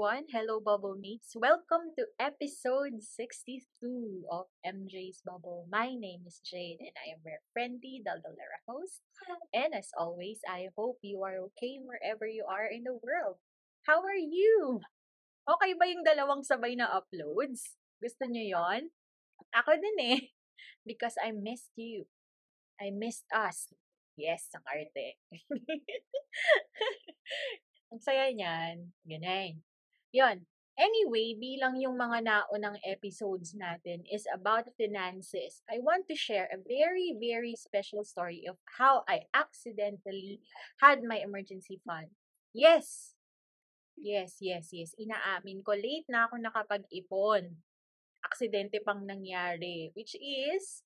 Everyone. Hello, Bubble Mates. Welcome to episode 62 of MJ's Bubble. My name is Jade, and I am your friendly Daldalera host. And as always, I hope you are okay wherever you are in the world. How are you? Okay ba yung dalawang sabay na uploads? Gusto nyo yon? Ako din eh. Because I missed you. I missed us. Yes, ang arte. ang saya niyan. Ganyan. Yun. Anyway, bilang yung mga naunang episodes natin is about finances, I want to share a very, very special story of how I accidentally had my emergency fund. Yes! Yes, yes, yes. Inaamin ko, late na ako nakapag-ipon. Aksidente pang nangyari. Which is,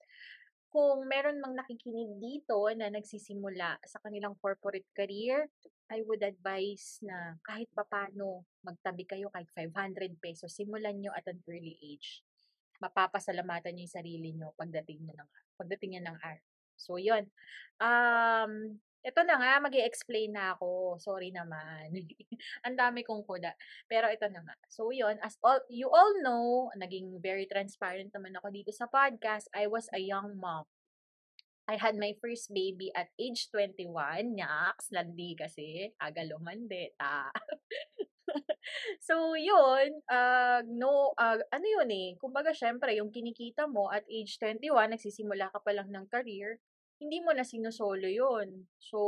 kung meron mang nakikinig dito na nagsisimula sa kanilang corporate career, I would advise na kahit papano magtabi kayo kahit 500 pesos, simulan nyo at an early age. Mapapasalamatan nyo yung sarili nyo pagdating nyo ng, pagdating nyo ng araw. So, yun. Um, ito na nga, mag explain na ako. Sorry naman. Ang dami kong kuda. Pero ito na nga. So, yun. As all, you all know, naging very transparent naman ako dito sa podcast. I was a young mom. I had my first baby at age 21. Nyaks, landi kasi. Aga lumandi. Ta. so, yun. Uh, no, uh, ano yun eh. Kumbaga, syempre, yung kinikita mo at age 21, nagsisimula ka pa lang ng career hindi mo na sinusolo yun. So,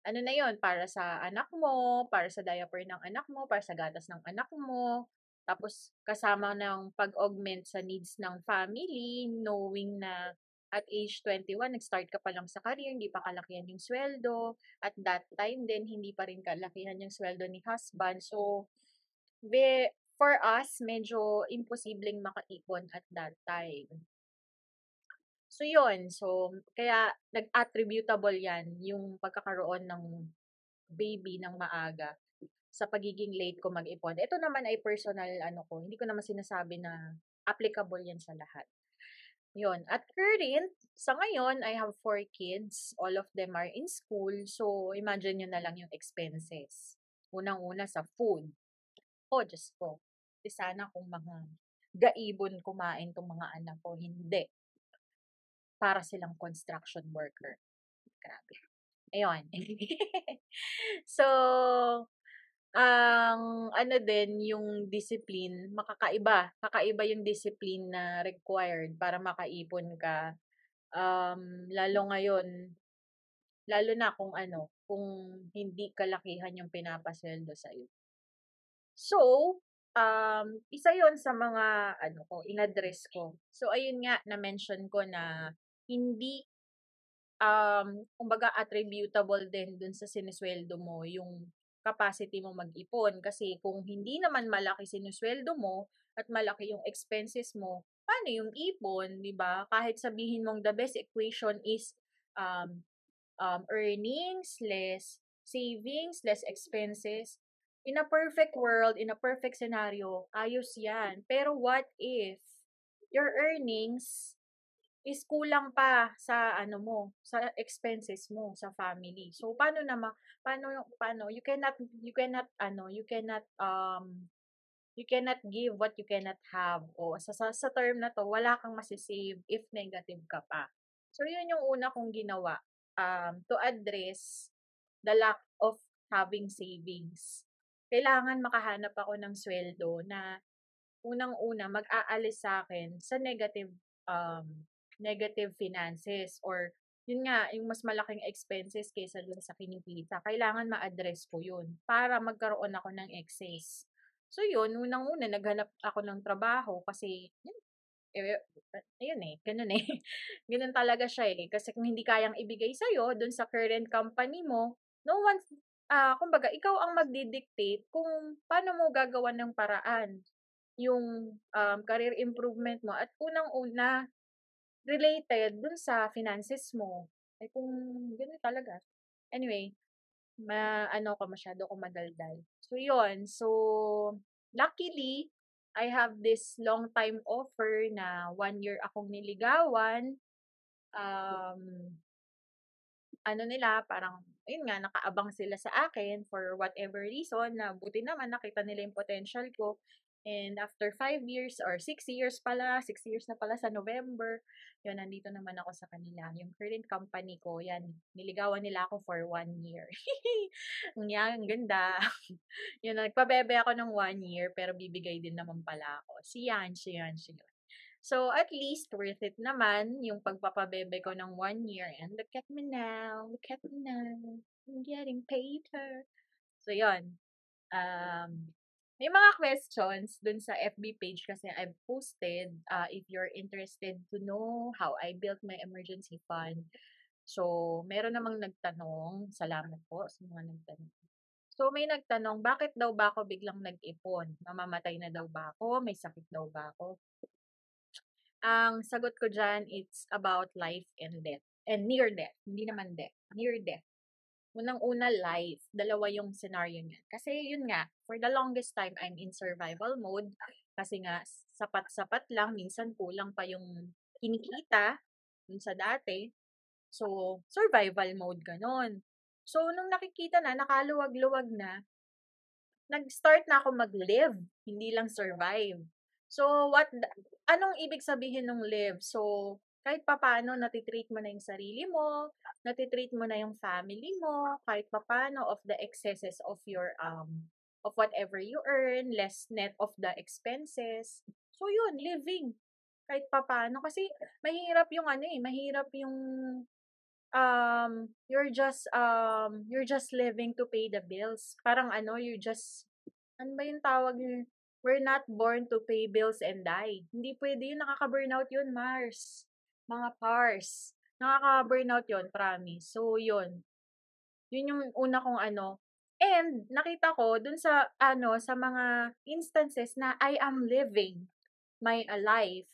ano na yon para sa anak mo, para sa diaper ng anak mo, para sa gatas ng anak mo, tapos kasama ng pag-augment sa needs ng family, knowing na at age 21, nag-start ka pa lang sa career, hindi pa kalakihan yung sweldo. At that time din, hindi pa rin kalakihan yung sweldo ni husband. So, be, for us, medyo imposibleng makaipon at that time. So, yun. So, kaya nag-attributable yan yung pagkakaroon ng baby ng maaga sa pagiging late ko mag-ipon. Ito naman ay personal ano ko. Hindi ko naman sinasabi na applicable yan sa lahat. Yun. At current, sa ngayon, I have four kids. All of them are in school. So, imagine nyo na lang yung expenses. Unang-una sa food. Oh, just ko. Sana kung mga gaibon kumain tong mga anak ko. Hindi para silang construction worker. Grabe. Ayun. so, ang ano din yung discipline, makakaiba. Kakaiba yung discipline na required para makaipon ka. Um, lalo ngayon, lalo na kung ano, kung hindi kalakihan yung pinapasweldo sa iyo. So, um, isa yon sa mga ano ko, in-address ko. So, ayun nga, na-mention ko na hindi um, kumbaga attributable din dun sa sinisweldo mo yung capacity mo mag-ipon. Kasi kung hindi naman malaki sinusweldo mo at malaki yung expenses mo, paano yung ipon, di ba? Kahit sabihin mong the best equation is um, um, earnings, less savings, less expenses. In a perfect world, in a perfect scenario, ayos yan. Pero what if your earnings is kulang pa sa ano mo, sa expenses mo sa family. So paano na ma, paano paano you cannot you cannot ano, you cannot um you cannot give what you cannot have. O sa, sa, sa term na to, wala kang masisave if negative ka pa. So yun yung una kong ginawa um to address the lack of having savings. Kailangan makahanap ako ng sweldo na unang-una mag-aalis sa akin sa negative um, negative finances or yun nga, yung mas malaking expenses kaysa dun sa kinikita. Kailangan ma-address ko yun para magkaroon ako ng excess. So yun, unang-una, naghanap ako ng trabaho kasi, yun, eh, ayun eh, ganun eh. ganun talaga siya eh. Kasi kung hindi kayang ibigay sa'yo dun sa current company mo, no one, uh, kumbaga, ikaw ang magdi-dictate kung paano mo gagawa ng paraan yung, um, career improvement mo at unang-una, related dun sa finances mo. Eh, kung gano'n talaga. Anyway, ma-ano ko, masyado akong madaldal. So, yun. So, luckily, I have this long time offer na 1 year akong niligawan. Um, ano nila, parang, ayun nga, nakaabang sila sa akin for whatever reason na buti naman nakita nila yung potential ko. And after 5 years or 6 years pala, 6 years na pala sa November, yun, nandito naman ako sa kanila. Yung current company ko, yan, niligawan nila ako for 1 year. Ang yan, ang ganda. yun, nagpabebe ako ng 1 year, pero bibigay din naman pala ako. Si Yan, si Yan, si Yan. So, at least, worth it naman yung pagpapabebe ko ng 1 year. And look at me now, look at me now, I'm getting paper. So, yun. Um, may mga questions dun sa FB page kasi I've posted uh, if you're interested to know how I built my emergency fund. So, meron namang nagtanong, salamat po sa mga nagtanong. So, may nagtanong, bakit daw ba ako biglang nag-ipon? Mamamatay na daw ba ako? May sakit daw ba ako? Ang sagot ko dyan, it's about life and death. And near death. Hindi naman death. Near death. Unang-una, life. Dalawa yung scenario niyan. Kasi yun nga, for the longest time, I'm in survival mode. Kasi nga, sapat-sapat lang. Minsan kulang pa yung kinikita dun sa dati. So, survival mode ganon. So, nung nakikita na, nakaluwag-luwag na, nag-start na ako mag-live, hindi lang survive. So, what, anong ibig sabihin ng live? So, kahit papano natitreat mo na yung sarili mo, natitreat mo na yung family mo, kahit papano of the excesses of your, um, of whatever you earn, less net of the expenses. So, yun, living. Kahit papano. Kasi, mahirap yung ano eh, mahirap yung, um, you're just, um, you're just living to pay the bills. Parang ano, you're just, ano ba yung tawag? We're not born to pay bills and die. Hindi pwede yun, nakaka-burnout yun, Mars mga cars. Nakaka-burnout yon promise. So, yun. Yun yung una kong ano. And, nakita ko dun sa, ano, sa mga instances na I am living my life.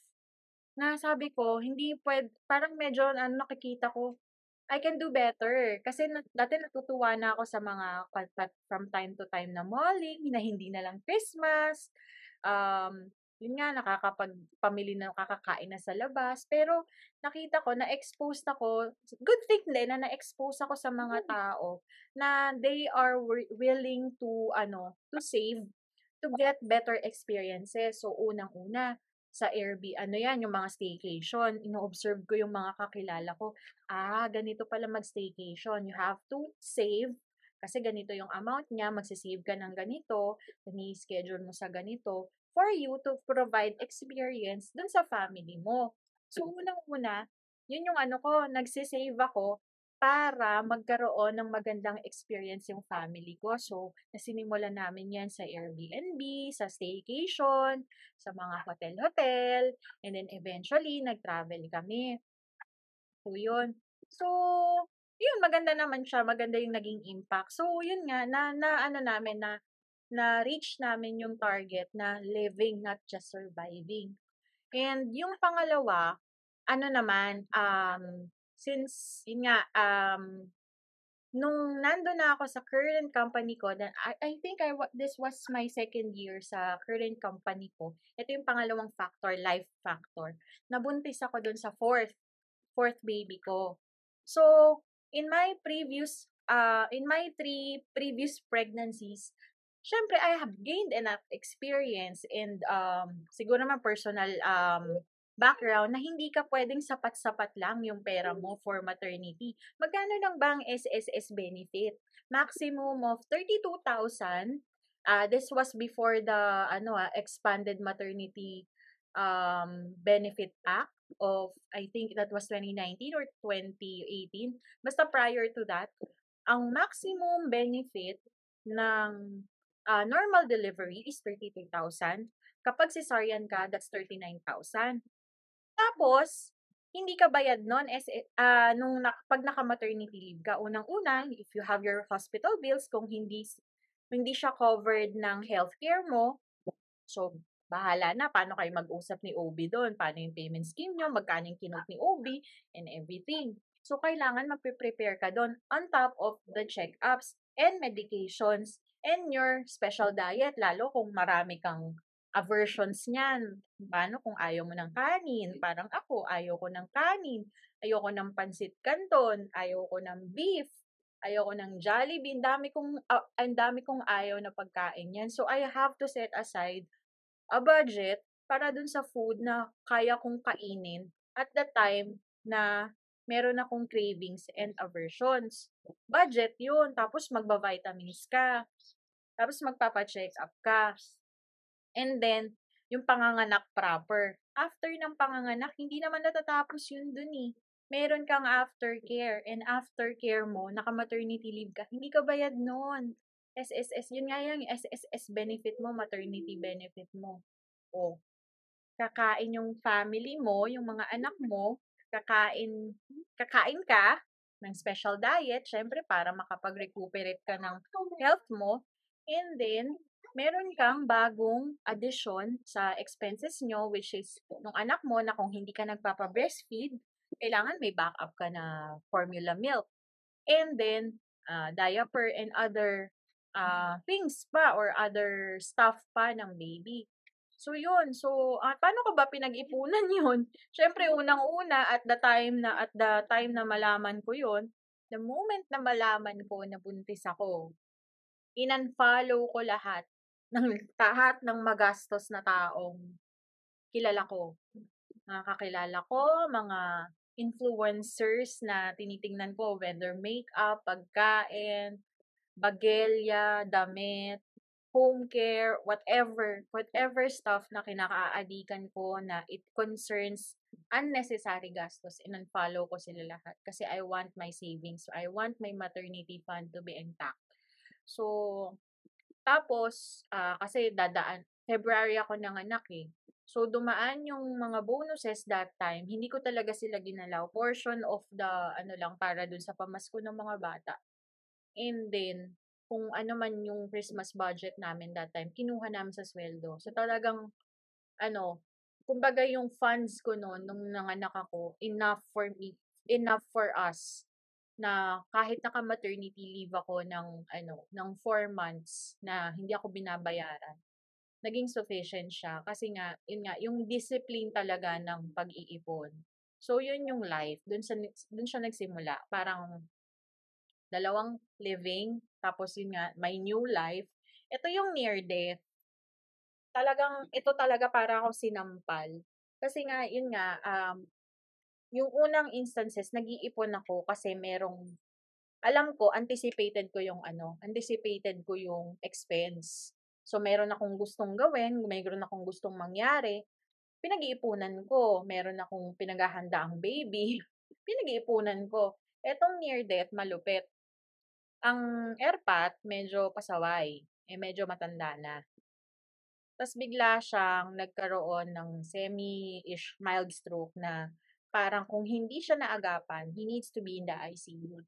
Na sabi ko, hindi pwede, parang medyo, ano, nakikita ko, I can do better. Kasi dati natutuwa na ako sa mga from time to time na malling, na hindi na lang Christmas. Um, yun nga, nakakapagpamili ng kakakain na sa labas. Pero, nakita ko, na-expose ako, good thing din na na-expose ako sa mga mm. tao na they are willing to, ano, to save, to get better experiences. So, unang-una, sa Airbnb, ano yan, yung mga staycation, ino-observe ko yung mga kakilala ko, ah, ganito pala mag-staycation. You have to save kasi ganito yung amount niya, magsisave ka ng ganito, ni-schedule mo sa ganito for you to provide experience dun sa family mo. So, unang-una, yun yung ano ko, nagsisave ako para magkaroon ng magandang experience yung family ko. So, nasinimula namin yan sa Airbnb, sa staycation, sa mga hotel-hotel, and then eventually, nag-travel kami. So, yun. So, yun, maganda naman siya. Maganda yung naging impact. So, yun nga, na, na ano namin, na na-reach namin yung target na living, not just surviving. And yung pangalawa, ano naman, um, since, yun nga, um, nung nando na ako sa current company ko, then I, I think I, this was my second year sa current company ko. Ito yung pangalawang factor, life factor. Nabuntis ako dun sa fourth, fourth baby ko. So, in my previous, uh, in my three previous pregnancies, syempre, I have gained enough experience and um, siguro naman personal um, background na hindi ka pwedeng sapat-sapat lang yung pera mo for maternity. Magkano lang ba ang SSS benefit? Maximum of 32,000. Uh, this was before the ano uh, expanded maternity um, benefit act of I think that was 2019 or 2018. Basta prior to that, ang maximum benefit ng uh, normal delivery is 33,000. Kapag cesarean ka, that's 39,000. Tapos, hindi ka bayad nun as, uh, nung na, pag naka-maternity leave ka. Unang-una, if you have your hospital bills, kung hindi hindi siya covered ng healthcare mo, so bahala na paano kayo mag-usap ni OB doon, paano yung payment scheme nyo, magkano yung kinote ni OB, and everything. So, kailangan magpe-prepare ka doon on top of the check-ups and medications and your special diet, lalo kung marami kang aversions niyan. Paano kung ayaw mo ng kanin? Parang ako, ayaw ko ng kanin. Ayoko ng pansit canton, ayoko ng beef, ayoko ng Jollibee, ang dami kong uh, ang dami kong ayaw na pagkain yan. So I have to set aside a budget para dun sa food na kaya kong kainin at the time na meron akong cravings and aversions. Budget yun. Tapos magba-vitamins ka. Tapos magpapa-check up ka. And then, yung panganganak proper. After ng panganganak, hindi naman natatapos yun dun eh meron kang aftercare and aftercare mo, naka-maternity leave ka, hindi ka bayad noon. SSS, yun nga yung SSS benefit mo, maternity benefit mo. O, kakain yung family mo, yung mga anak mo, kakain, kakain ka ng special diet, syempre para makapag-recuperate ka ng health mo, and then, meron kang bagong addition sa expenses nyo, which is nung anak mo na kung hindi ka nagpapa-breastfeed, kailangan may backup ka na formula milk. And then, uh, diaper and other uh, things pa or other stuff pa ng baby. So, yun. So, uh, paano ko ba pinag-ipunan yun? Siyempre, unang-una, at the time na, at the time na malaman ko yun, the moment na malaman ko na buntis ako, in-unfollow ko lahat ng lahat ng magastos na taong kilala ko. Mga kakilala ko, mga influencers na tinitingnan ko, whether makeup, pagkain, bagelya, damit, home care, whatever, whatever stuff na kinakaadikan ko na it concerns unnecessary gastos, in-unfollow ko sila lahat. Kasi I want my savings. So, I want my maternity fund to be intact. So, tapos, uh, kasi dadaan, February ako ng anak eh. So, dumaan yung mga bonuses that time. Hindi ko talaga sila ginalaw. Portion of the, ano lang, para dun sa pamasko ng mga bata. And then, kung ano man yung Christmas budget namin that time, kinuha namin sa sweldo. So, talagang, ano, kumbaga yung funds ko noon, nung nanganak ako, enough for me, enough for us na kahit naka-maternity leave ako ng, ano, ng 4 months na hindi ako binabayaran, naging sufficient siya kasi nga, yun nga, yung discipline talaga ng pag-iipon. So, yun yung life. Dun, sa, dun siya nagsimula. Parang dalawang living, tapos yun nga, my new life. Ito yung near death. Talagang, ito talaga para ako sinampal. Kasi nga, yun nga, um, yung unang instances, nag-iipon ako kasi merong, alam ko, anticipated ko yung ano, anticipated ko yung expense. So, meron akong gustong gawin, meron akong gustong mangyari, pinag-iipunan ko. Meron akong pinaghahanda ang baby, pinag-iipunan ko. Etong near death, malupit. Ang airpat, medyo pasaway. Eh, medyo matanda na. Tapos bigla siyang nagkaroon ng semi-ish mild stroke na parang kung hindi siya naagapan, he needs to be in the ICU.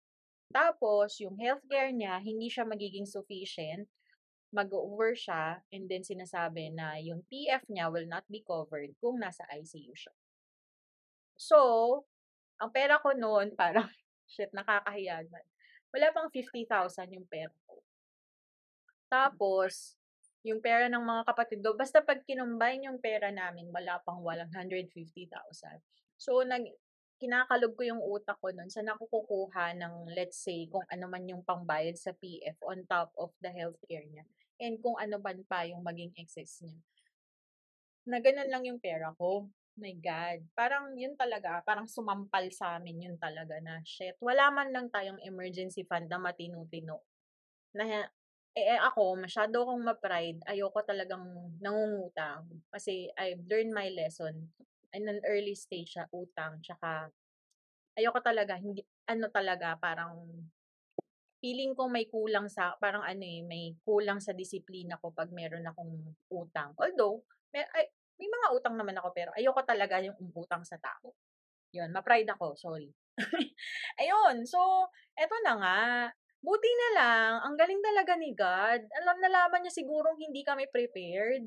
Tapos, yung healthcare niya, hindi siya magiging sufficient mag-over siya and then sinasabi na yung PF niya will not be covered kung nasa ICU siya. So, ang pera ko noon, parang, shit, nakakahiya naman. Wala pang 50,000 yung pera ko. Tapos, yung pera ng mga kapatid ko, basta pag kinumbine yung pera namin, wala pang walang 150,000. So, nag, kinakalog ko yung utak ko nun sa nakukukuha ng, let's say, kung ano man yung pangbayad sa PF on top of the healthcare niya. And kung ano man pa yung maging excess niya. Na ganun lang yung pera ko. My God. Parang yun talaga, parang sumampal sa amin yun talaga na, shit, wala man lang tayong emergency fund na matino-tino. Na, eh, eh ako, masyado akong ma-pride, ayoko talagang nangungutang. Kasi I've learned my lesson in an early stage siya, utang, tsaka ayoko talaga, hindi, ano talaga, parang feeling ko may kulang sa, parang ano eh, may kulang sa disiplina ko pag meron akong utang. Although, may, ay, may mga utang naman ako, pero ayoko talaga yung umutang sa tao. Yun, ma-pride ako, sorry. Ayun, so, eto na nga. Buti na lang, ang galing talaga ni God. Alam, nalaman niya sigurong hindi kami prepared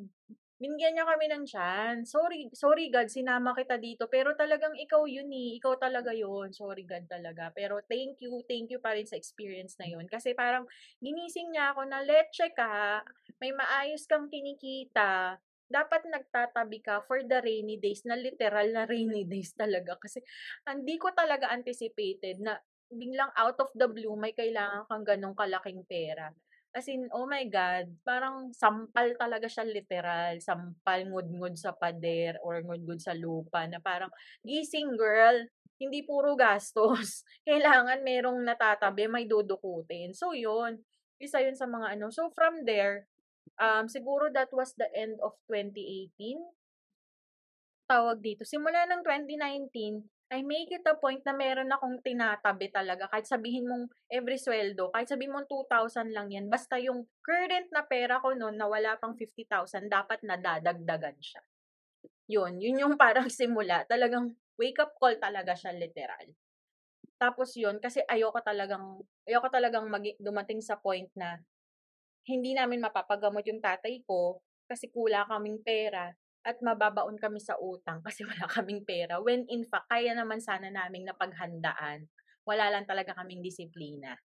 binigyan niya kami ng chance. Sorry, sorry God, sinama kita dito. Pero talagang ikaw yun eh. Ikaw talaga yun. Sorry God talaga. Pero thank you, thank you pa rin sa experience na yun. Kasi parang ginising niya ako na leche ka, may maayos kang kinikita, dapat nagtatabi ka for the rainy days, na literal na rainy days talaga. Kasi hindi ko talaga anticipated na biglang out of the blue, may kailangan kang ganong kalaking pera. As in, oh my God, parang sampal talaga siya literal. Sampal, ngud-ngud sa pader or ngud-ngud sa lupa na parang, gising girl, hindi puro gastos. Kailangan merong natatabi, may dudukutin. So, yun. Isa yun sa mga ano. So, from there, um, siguro that was the end of 2018. Tawag dito. Simula ng 2019, I make it a point na meron akong tinatabi talaga. Kahit sabihin mong every sweldo, kahit sabihin mong 2,000 lang yan, basta yung current na pera ko noon na wala pang 50,000, dapat nadadagdagan siya. Yun, yun yung parang simula. Talagang wake up call talaga siya literal. Tapos yun, kasi ayoko talagang, ayoko talagang mag- dumating sa point na hindi namin mapapagamot yung tatay ko kasi kula kaming pera at mababaon kami sa utang kasi wala kaming pera. When in fact, kaya naman sana naming napaghandaan. Wala lang talaga kaming disiplina.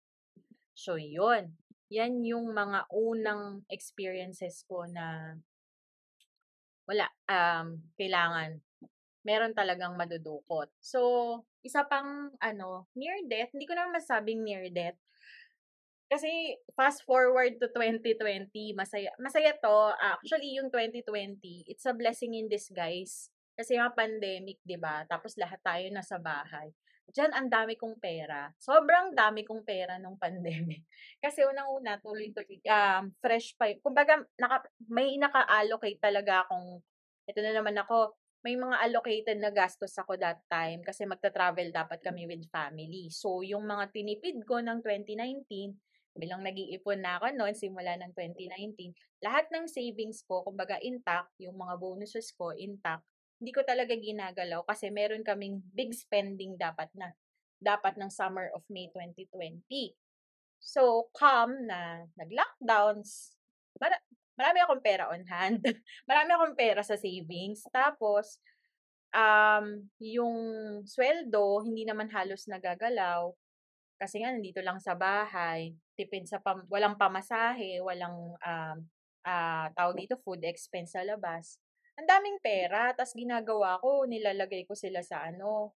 So, yun. Yan yung mga unang experiences ko na wala, um, kailangan. Meron talagang madudukot. So, isa pang, ano, near death, hindi ko naman masabing near death, kasi fast forward to 2020, masaya masaya to. Actually, yung 2020, it's a blessing in disguise. Kasi yung pandemic, 'di ba? Tapos lahat tayo nasa bahay. Diyan ang dami kong pera. Sobrang dami kong pera nung pandemic. Kasi unang-una tuloy-tuloy um, fresh pa. Kumbaga naka, may naka-allocate talaga akong ito na naman ako, may mga allocated na gastos ako that time kasi magta-travel dapat kami with family. So, yung mga tinipid ko ng 2019, bilang nag-iipon na ako noon simula ng 2019, lahat ng savings ko, kumbaga intact, yung mga bonuses ko intact, hindi ko talaga ginagalaw kasi meron kaming big spending dapat na. Dapat ng summer of May 2020. So, come na nag-lockdowns, mar- marami akong pera on hand. marami akong pera sa savings. Tapos, um, yung sweldo, hindi naman halos nagagalaw. Kasi nga, nandito lang sa bahay, tipid sa pam, walang pamasahe, walang um, uh, tawag dito, food expense sa labas. Ang daming pera, tas ginagawa ko, nilalagay ko sila sa ano,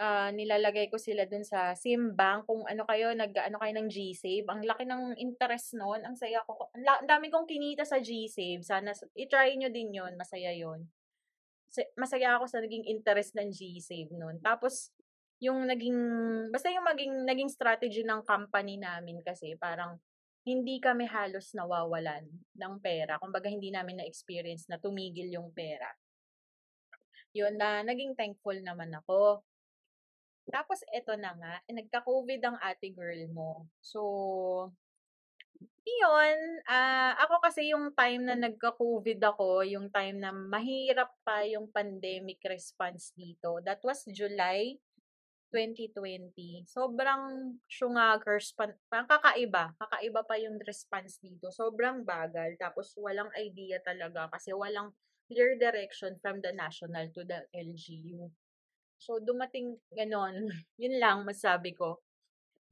uh, nilalagay ko sila dun sa Simbank, kung ano kayo, nag, ano kayo ng G-Save. Ang laki ng interest noon, ang saya ko, ang, ang dami kong kinita sa G-Save. Sana, i-try nyo din yon masaya yon Masaya ako sa naging interest ng G-Save noon. Tapos, yung naging, basta yung maging, naging strategy ng company namin kasi parang hindi kami halos nawawalan ng pera. Kumbaga hindi namin na-experience na tumigil yung pera. Yun na, naging thankful naman ako. Tapos eto na nga, eh, nagka-COVID ang ate girl mo. So, yun, uh, ako kasi yung time na nagka-COVID ako, yung time na mahirap pa yung pandemic response dito. That was July 2020, sobrang syungagers, pan, kakaiba. Kakaiba pa yung response dito. Sobrang bagal. Tapos walang idea talaga kasi walang clear direction from the national to the LGU. So, dumating ganon. Yun lang masabi ko.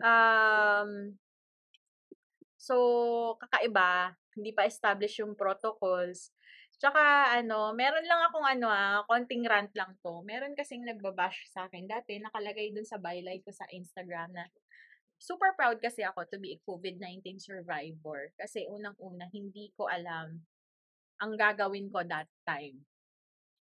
Um, so, kakaiba. Hindi pa establish yung protocols. Tsaka ano, meron lang akong ano ah, konting rant lang 'to. Meron kasing nagba-bash sa akin dati, nakalagay dun sa byline ko sa Instagram na super proud kasi ako to be a COVID-19 survivor. Kasi unang-una, hindi ko alam ang gagawin ko that time.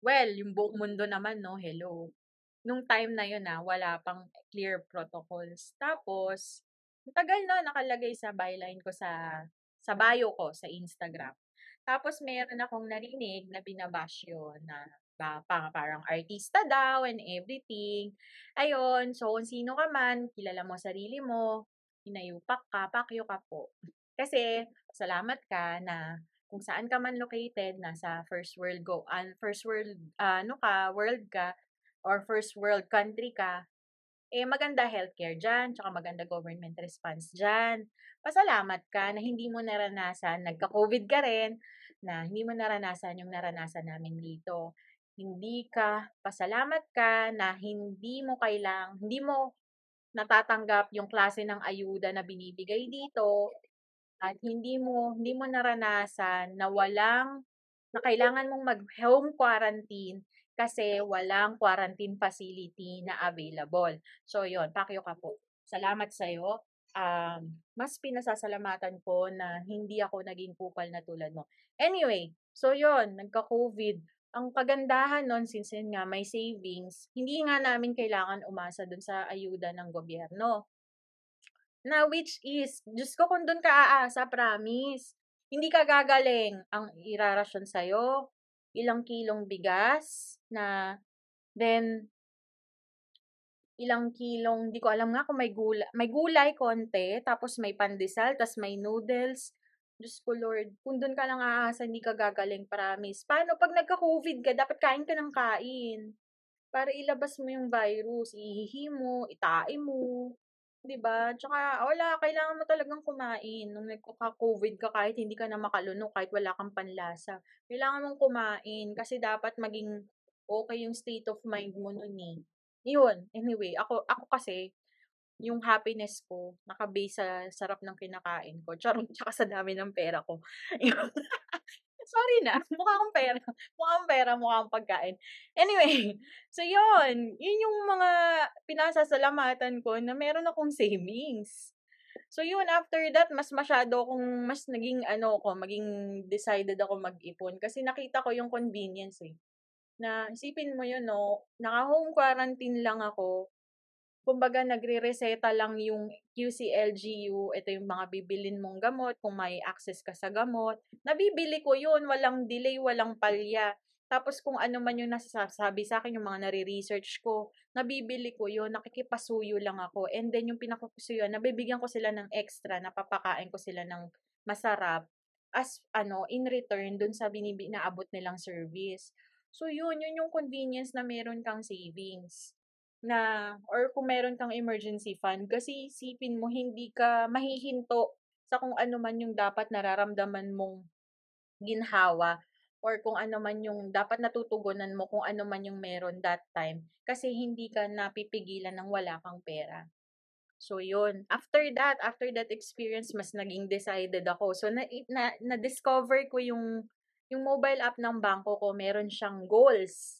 Well, yung buong mundo naman, no, hello. Nung time na yun ah, wala pang clear protocols. Tapos, tagal no, nakalagay sa byline ko sa sa bio ko sa Instagram. Tapos meron akong narinig na binabash yun na ba, pang, parang artista daw and everything. Ayun, so kung sino ka man, kilala mo sarili mo, hinayupak ka, pakyo ka po. Kasi, salamat ka na kung saan ka man located, nasa first world go, uh, first world, uh, ano ka, world ka, or first world country ka, eh maganda healthcare dyan, tsaka maganda government response dyan. Pasalamat ka na hindi mo naranasan, nagka-COVID ka rin, na hindi mo naranasan yung naranasan namin dito. Hindi ka, pasalamat ka na hindi mo kailang, hindi mo natatanggap yung klase ng ayuda na binibigay dito at hindi mo hindi mo naranasan na walang na kailangan mong mag-home quarantine kasi walang quarantine facility na available. So, yon pakyo ka po. Salamat sa'yo. Um, mas pinasasalamatan ko na hindi ako naging kupal na tulad mo. Anyway, so yon nagka-COVID. Ang kagandahan nun, since yun nga may savings, hindi nga namin kailangan umasa dun sa ayuda ng gobyerno. Na which is, Diyos ko kung dun ka aasa, promise. Hindi ka gagaling ang irarasyon sa'yo, ilang kilong bigas na then ilang kilong, hindi ko alam nga kung may gulay, may gulay konti, tapos may pandesal, tapos may noodles. Diyos ko Lord, kung doon ka lang aasa, hindi ka gagaling, promise. Paano pag nagka-COVID ka, dapat kain ka ng kain. Para ilabas mo yung virus, ihihi mo, itain mo, 'Di ba? Tsaka wala, kailangan mo talagang kumain nung nagka-COVID ka kahit hindi ka na makalunok, kahit wala kang panlasa. Kailangan mong kumain kasi dapat maging okay yung state of mind mo nun eh. Yun, anyway, ako ako kasi yung happiness ko naka-base sa sarap ng kinakain ko. Charot, tsaka sa dami ng pera ko. Sorry na, mukha akong pera. Mukha akong pera, mukha akong pagkain. Anyway, so yun. Yun yung mga pinasasalamatan ko na meron akong savings. So yun, after that, mas masyado akong, mas naging ano ko, maging decided ako mag-ipon. Kasi nakita ko yung convenience eh. Na, isipin mo yun, no, naka-home quarantine lang ako, kumbaga nagre-reseta lang yung QCLGU, ito yung mga bibilin mong gamot, kung may access ka sa gamot. Nabibili ko yun, walang delay, walang palya. Tapos kung ano man yung nasasabi sa akin, yung mga nare-research ko, nabibili ko yun, nakikipasuyo lang ako. And then yung pinakapasuyo, nabibigyan ko sila ng extra, napapakain ko sila ng masarap as ano in return dun sa binibi naabot nilang service. So yun, yun yung convenience na meron kang savings na or kung meron kang emergency fund kasi isipin mo hindi ka mahihinto sa kung ano man yung dapat nararamdaman mong ginhawa or kung ano man yung dapat natutugunan mo kung ano man yung meron that time kasi hindi ka napipigilan ng wala kang pera. So yun, after that, after that experience mas naging decided ako. So na na, na discover ko yung yung mobile app ng bangko ko, meron siyang goals.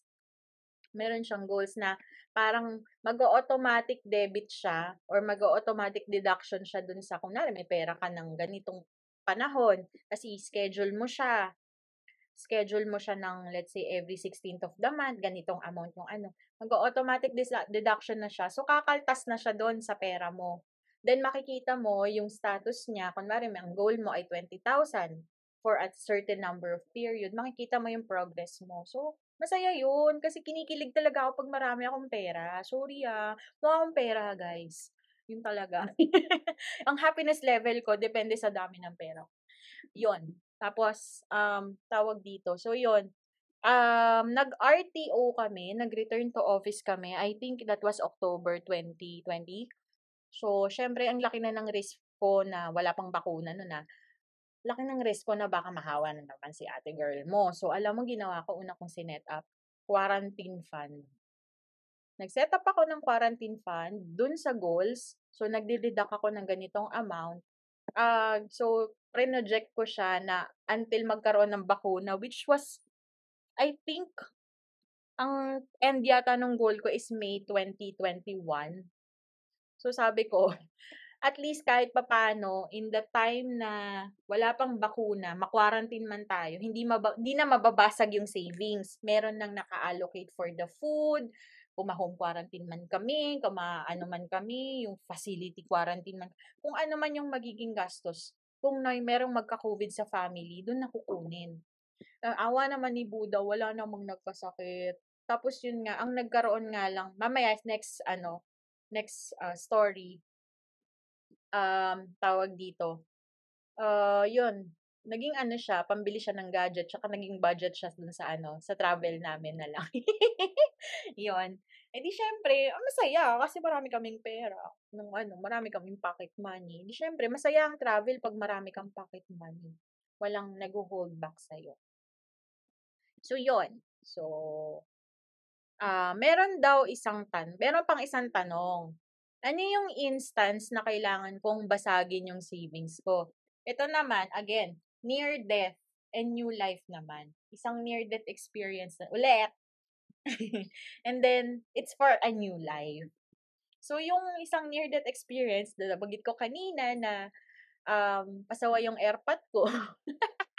Meron siyang goals na parang mag-automatic debit siya or mag-automatic deduction siya dun sa, kung may pera ka ng ganitong panahon, kasi schedule mo siya. Schedule mo siya ng, let's say, every 16th of the month, ganitong amount yung ano. Mag-automatic deduction na siya. So, kakaltas na siya doon sa pera mo. Then, makikita mo yung status niya. Kunwari, ang goal mo ay 20,000 for a certain number of period. Makikita mo yung progress mo. So, Masaya yun, kasi kinikilig talaga ako pag marami akong pera. Sorry ah, mukha akong pera guys. Yun talaga. Ang happiness level ko depende sa dami ng pera. Yun. Tapos, um, tawag dito. So, yun. Um, nag-RTO kami, nag-return to office kami. I think that was October 2020. So, syempre, ang laki na ng risk ko na wala pang bakuna nun na. Laki ng risk ko na baka mahawa na naman si ate girl mo. So, alam mo, ginawa ko, una kong sinet up, quarantine fund. Nag-set up ako ng quarantine fund dun sa goals. So, nagdideduct ako ng ganitong amount. Uh, so, pre-project ko siya na until magkaroon ng bakuna, which was, I think, ang end yata ng goal ko is May 2021. So, sabi ko, at least kahit papano, in the time na wala pang bakuna, ma-quarantine man tayo, hindi, maba- hindi na mababasag yung savings. Meron nang naka-allocate for the food, kung ma-home quarantine man kami, kung ma-ano man kami, yung facility quarantine man, kung ano man yung magiging gastos, kung na merong magka-COVID sa family, doon nakukunin. Uh, awa naman ni Buddha, wala namang nagkasakit. Tapos yun nga, ang nagkaroon nga lang, mamaya next, ano, next uh, story, um, tawag dito, uh, yun, naging ano siya, pambili siya ng gadget, tsaka naging budget siya dun sa ano, sa travel namin na lang. yun. Eh di syempre, oh, masaya kasi marami kaming pera. Nung ano, marami kaming pocket money. Di syempre, masaya ang travel pag marami kang pocket money. Walang nagho-hold back sa'yo. So, yon So, ah meron daw isang tan meron pang isang tanong. Ano yung instance na kailangan kong basagin yung savings ko? Ito naman, again, near death and new life naman. Isang near death experience na ulit. and then, it's for a new life. So, yung isang near death experience, na nabagit ko kanina na um, pasawa yung airpot ko.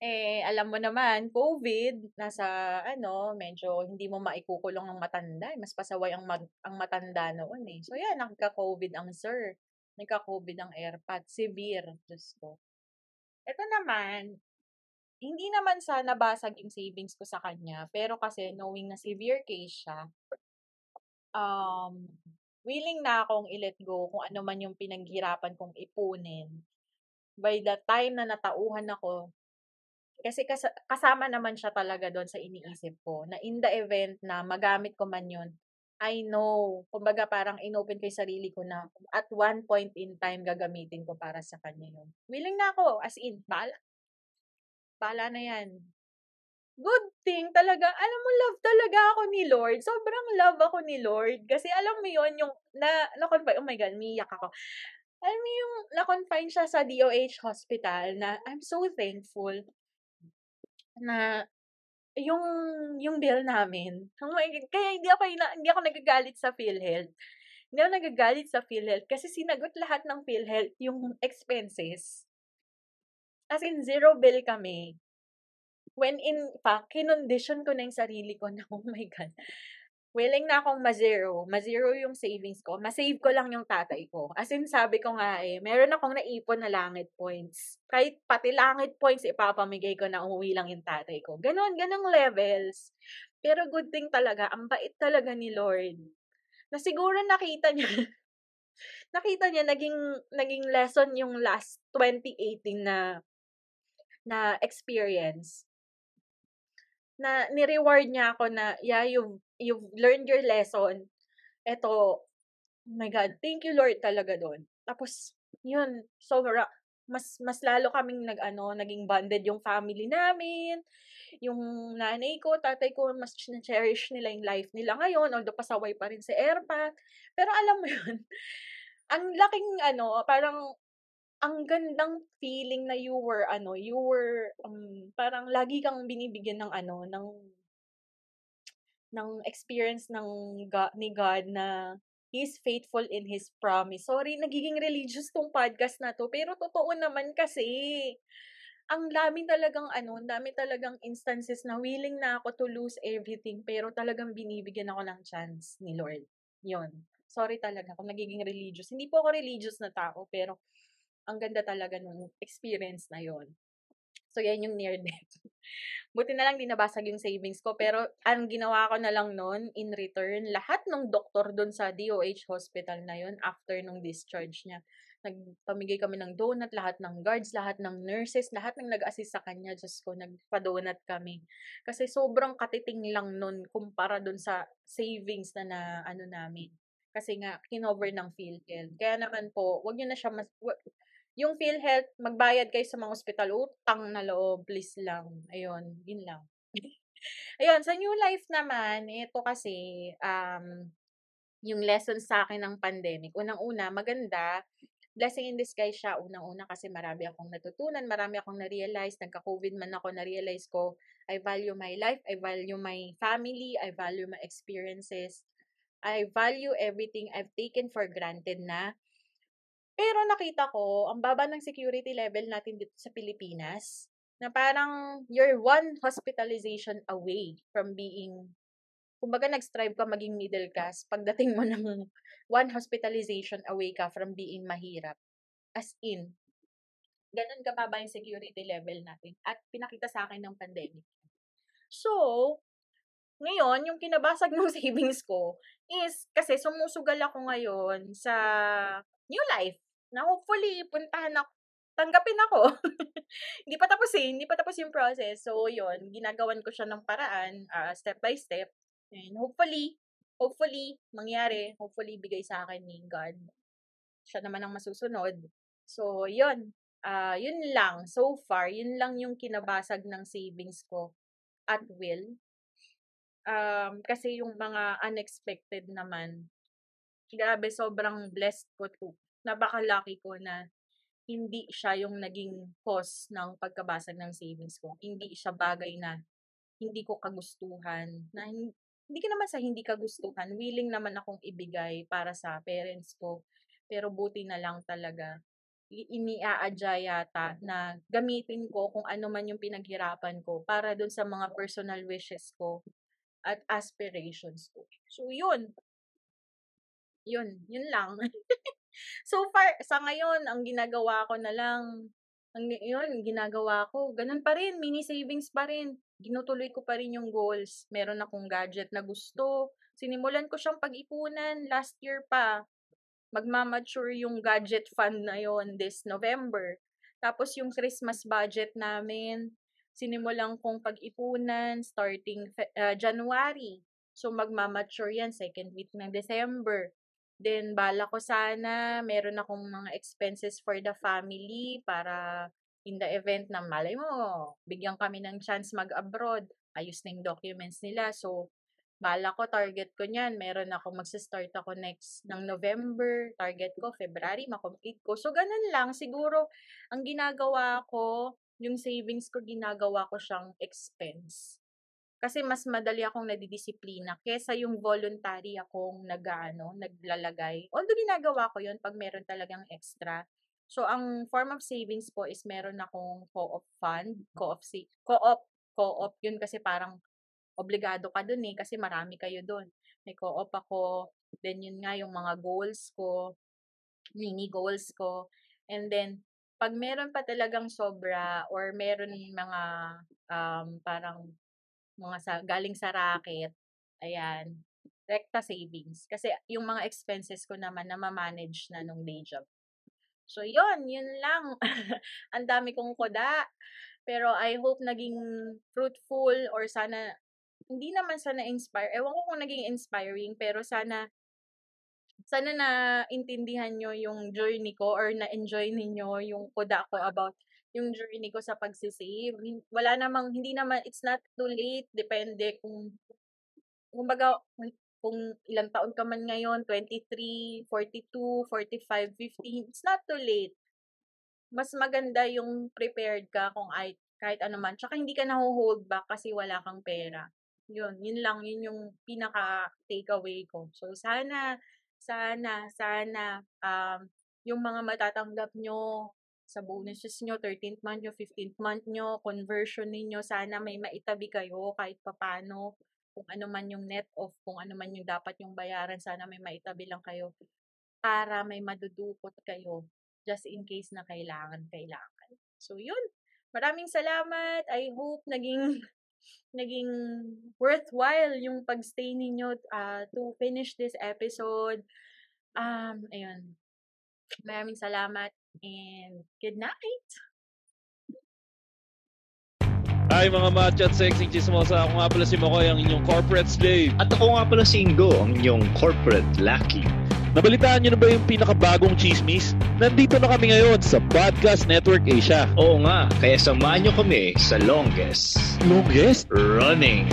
eh, alam mo naman, COVID, nasa, ano, medyo hindi mo maikukulong ang matanda. Eh, mas pasaway ang, mat- ang matanda noon eh. So, yan, nagka-COVID ang sir. Nagka-COVID ang airpot. Severe. Diyos ko. Ito naman, hindi naman sa nabasag yung savings ko sa kanya, pero kasi knowing na severe case siya, um, willing na akong i-let go kung ano man yung pinaghirapan kong ipunin. By the time na natauhan ako, kasi kas- kasama naman siya talaga doon sa iniisip ko, na in the event na magamit ko man yun, I know, kumbaga parang inopen ko yung sarili ko na at one point in time gagamitin ko para sa kanya yun. Willing na ako, as in, bahala, Bahala na yan. Good thing talaga. Alam mo, love talaga ako ni Lord. Sobrang love ako ni Lord. Kasi alam mo yon yung, na, na-confine, oh my God, miyak ako. Alam mo yung, na-confine siya sa DOH hospital na I'm so thankful na yung yung bill namin. Oh my kaya hindi ako hindi ako nagagalit sa PhilHealth. Hindi ako nagagalit sa PhilHealth kasi sinagot lahat ng PhilHealth yung expenses. As in, zero bill kami. When in fact, kinondisyon ko na yung sarili ko na, oh my God, willing na akong ma-zero. Ma-zero yung savings ko. Ma-save ko lang yung tatay ko. As in, sabi ko nga eh, meron akong naipon na langit points. Kahit pati langit points, ipapamigay ko na umuwi lang yung tatay ko. Ganon, ganong levels. Pero good thing talaga, ang bait talaga ni Lord. Na siguro nakita niya, nakita niya naging naging lesson yung last 2018 na na experience na ni-reward niya ako na yeah you've you've learned your lesson eto oh my god thank you Lord talaga doon tapos yun sobra mas mas lalo kaming nag ano naging bonded yung family namin yung nanay ko tatay ko mas cherish nila yung life nila ngayon although pasaway pa rin si Erpa pero alam mo yun ang laking ano parang ang gandang feeling na you were ano, you were, um, parang lagi kang binibigyan ng ano, ng ng experience ng God, ni God na He's faithful in His promise. Sorry, nagiging religious tong podcast na to, pero totoo naman kasi. Ang dami talagang ano, ang dami talagang instances na willing na ako to lose everything, pero talagang binibigyan ako ng chance ni Lord. Yon. Sorry talaga kung nagiging religious. Hindi po ako religious na tao, pero ang ganda talaga nung experience na yon. So, yan yung near death. Buti na lang di nabasag yung savings ko. Pero, ang ginawa ko na lang noon, in return, lahat ng doktor doon sa DOH hospital na yon after nung discharge niya, nagpamigay kami ng donut, lahat ng guards, lahat ng nurses, lahat ng nag-assist sa kanya, just ko, nagpa-donut kami. Kasi sobrang katiting lang nun kumpara doon sa savings na na ano namin. Kasi nga, kinover ng PhilHealth. Kaya naman po, wag niyo na siya mas, wag, yung PhilHealth, magbayad kayo sa mga ospital, utang na loob, please lang. Ayun, yun lang. Ayun, sa new life naman, ito kasi, um, yung lesson sa akin ng pandemic. Unang-una, maganda, blessing in disguise siya. Unang-una kasi marami akong natutunan, marami akong na-realize, nagka-COVID man ako, na-realize ko, I value my life, I value my family, I value my experiences, I value everything I've taken for granted na pero nakita ko, ang baba ng security level natin dito sa Pilipinas, na parang you're one hospitalization away from being, kumbaga nag-strive ka maging middle class, pagdating mo ng one hospitalization away ka from being mahirap. As in, ganun kababa yung security level natin. At pinakita sa akin ng pandemic. So, ngayon, yung kinabasag ng savings ko is, kasi sumusugal ako ngayon sa new life na hopefully puntahan ako tanggapin ako. hindi pa tapos eh, hindi pa tapos yung process. So, yun, ginagawan ko siya ng paraan, uh, step by step. And hopefully, hopefully, mangyari, hopefully, bigay sa akin ni God. Siya naman ang masusunod. So, yun. uh, yun lang, so far, yun lang yung kinabasag ng savings ko at will. Um, kasi yung mga unexpected naman, grabe, sobrang blessed ko to. Napaka-lucky ko na hindi siya yung naging cause ng pagkabasag ng savings ko. Hindi siya bagay na hindi ko kagustuhan, na hindi ka naman sa hindi kagustuhan, willing naman akong ibigay para sa parents ko. Pero buti na lang talaga, iniaadya yata na gamitin ko kung ano man yung pinaghirapan ko para dun sa mga personal wishes ko at aspirations ko. So, yun. Yun. Yun lang. so far, sa ngayon, ang ginagawa ko na lang, ang, yun, ginagawa ko, ganun pa rin, mini savings pa rin. Ginutuloy ko pa rin yung goals. Meron akong gadget na gusto. Sinimulan ko siyang pag-ipunan last year pa magmamature yung gadget fund na yon this November. Tapos yung Christmas budget namin, sinimulan kong pag-ipunan starting uh, January. So magmamature yan second week ng December. Then bala ko sana meron akong mga expenses for the family para in the event na malay mo, bigyan kami ng chance mag-abroad, ayos na yung documents nila. So, Bala ko, target ko niyan. Meron ako, magsa-start ako next ng November. Target ko, February, makomplete ko. So, ganun lang. Siguro, ang ginagawa ko, yung savings ko, ginagawa ko siyang expense. Kasi mas madali akong nadidisiplina kesa yung voluntary akong nag-ano, naglalagay. Although ginagawa ko yun pag meron talagang extra. So, ang form of savings po is meron akong co-op fund, co-op, co-op, co-op, yun kasi parang obligado ka dun eh kasi marami kayo dun. May co-op ako, then yun nga yung mga goals ko, mini goals ko. And then, pag meron pa talagang sobra or meron mga um, parang mga sa, galing sa racket, ayan, rekta savings. Kasi yung mga expenses ko naman na ma-manage na nung day job. So, yun, yun lang. Ang dami kong koda. Pero I hope naging fruitful or sana hindi naman sa na-inspire. Ewan ko kung naging inspiring, pero sana sana na intindihan nyo yung journey ko or na-enjoy ninyo yung kuda ko about yung journey ko sa pagsisave. Wala namang, hindi naman, it's not too late. Depende kung, kumbaga, kung ilang taon ka man ngayon, 23, 42, 45, 15, it's not too late. Mas maganda yung prepared ka kung ay, kahit ano man. Tsaka hindi ka na-hold back kasi wala kang pera. Yun, yun lang, yun yung pinaka takeaway ko. So, sana, sana, sana, um, yung mga matatanggap nyo sa bonuses nyo, 13th month nyo, 15th month nyo, conversion ninyo, sana may maitabi kayo kahit papano kung ano man yung net of, kung ano man yung dapat yung bayaran, sana may maitabi lang kayo para may madudukot kayo just in case na kailangan, kailangan. So, yun. Maraming salamat. I hope naging naging worthwhile yung pagstay ninyo uh, to finish this episode. Um, ayun. Maraming salamat and good night! Hi mga macho at sexy chismosa. Ako nga pala si Makoy, ang inyong corporate slave. At ako nga pala si Ingo, ang inyong corporate lucky. Nabalitaan nyo na ba yung pinakabagong chismis? Nandito na kami ngayon sa Podcast Network Asia. Oo nga, kaya samahan nyo kami sa longest Longest? running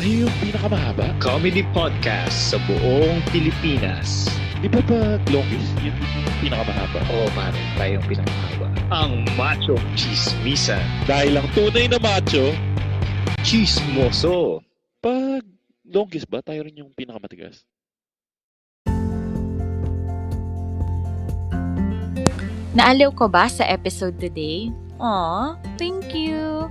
Ay, yung pinakamahaba? comedy podcast sa buong Pilipinas. Di ba pag longest, yung pinakamahaba? Oo pare, tayo yung pinakamahaba. Ang macho chismisan. Dahil ang tunay na macho, Chismoso. pag longest ba, tayo rin yung pinakamatigas? Naaliw ko ba sa episode today? Aw, thank you!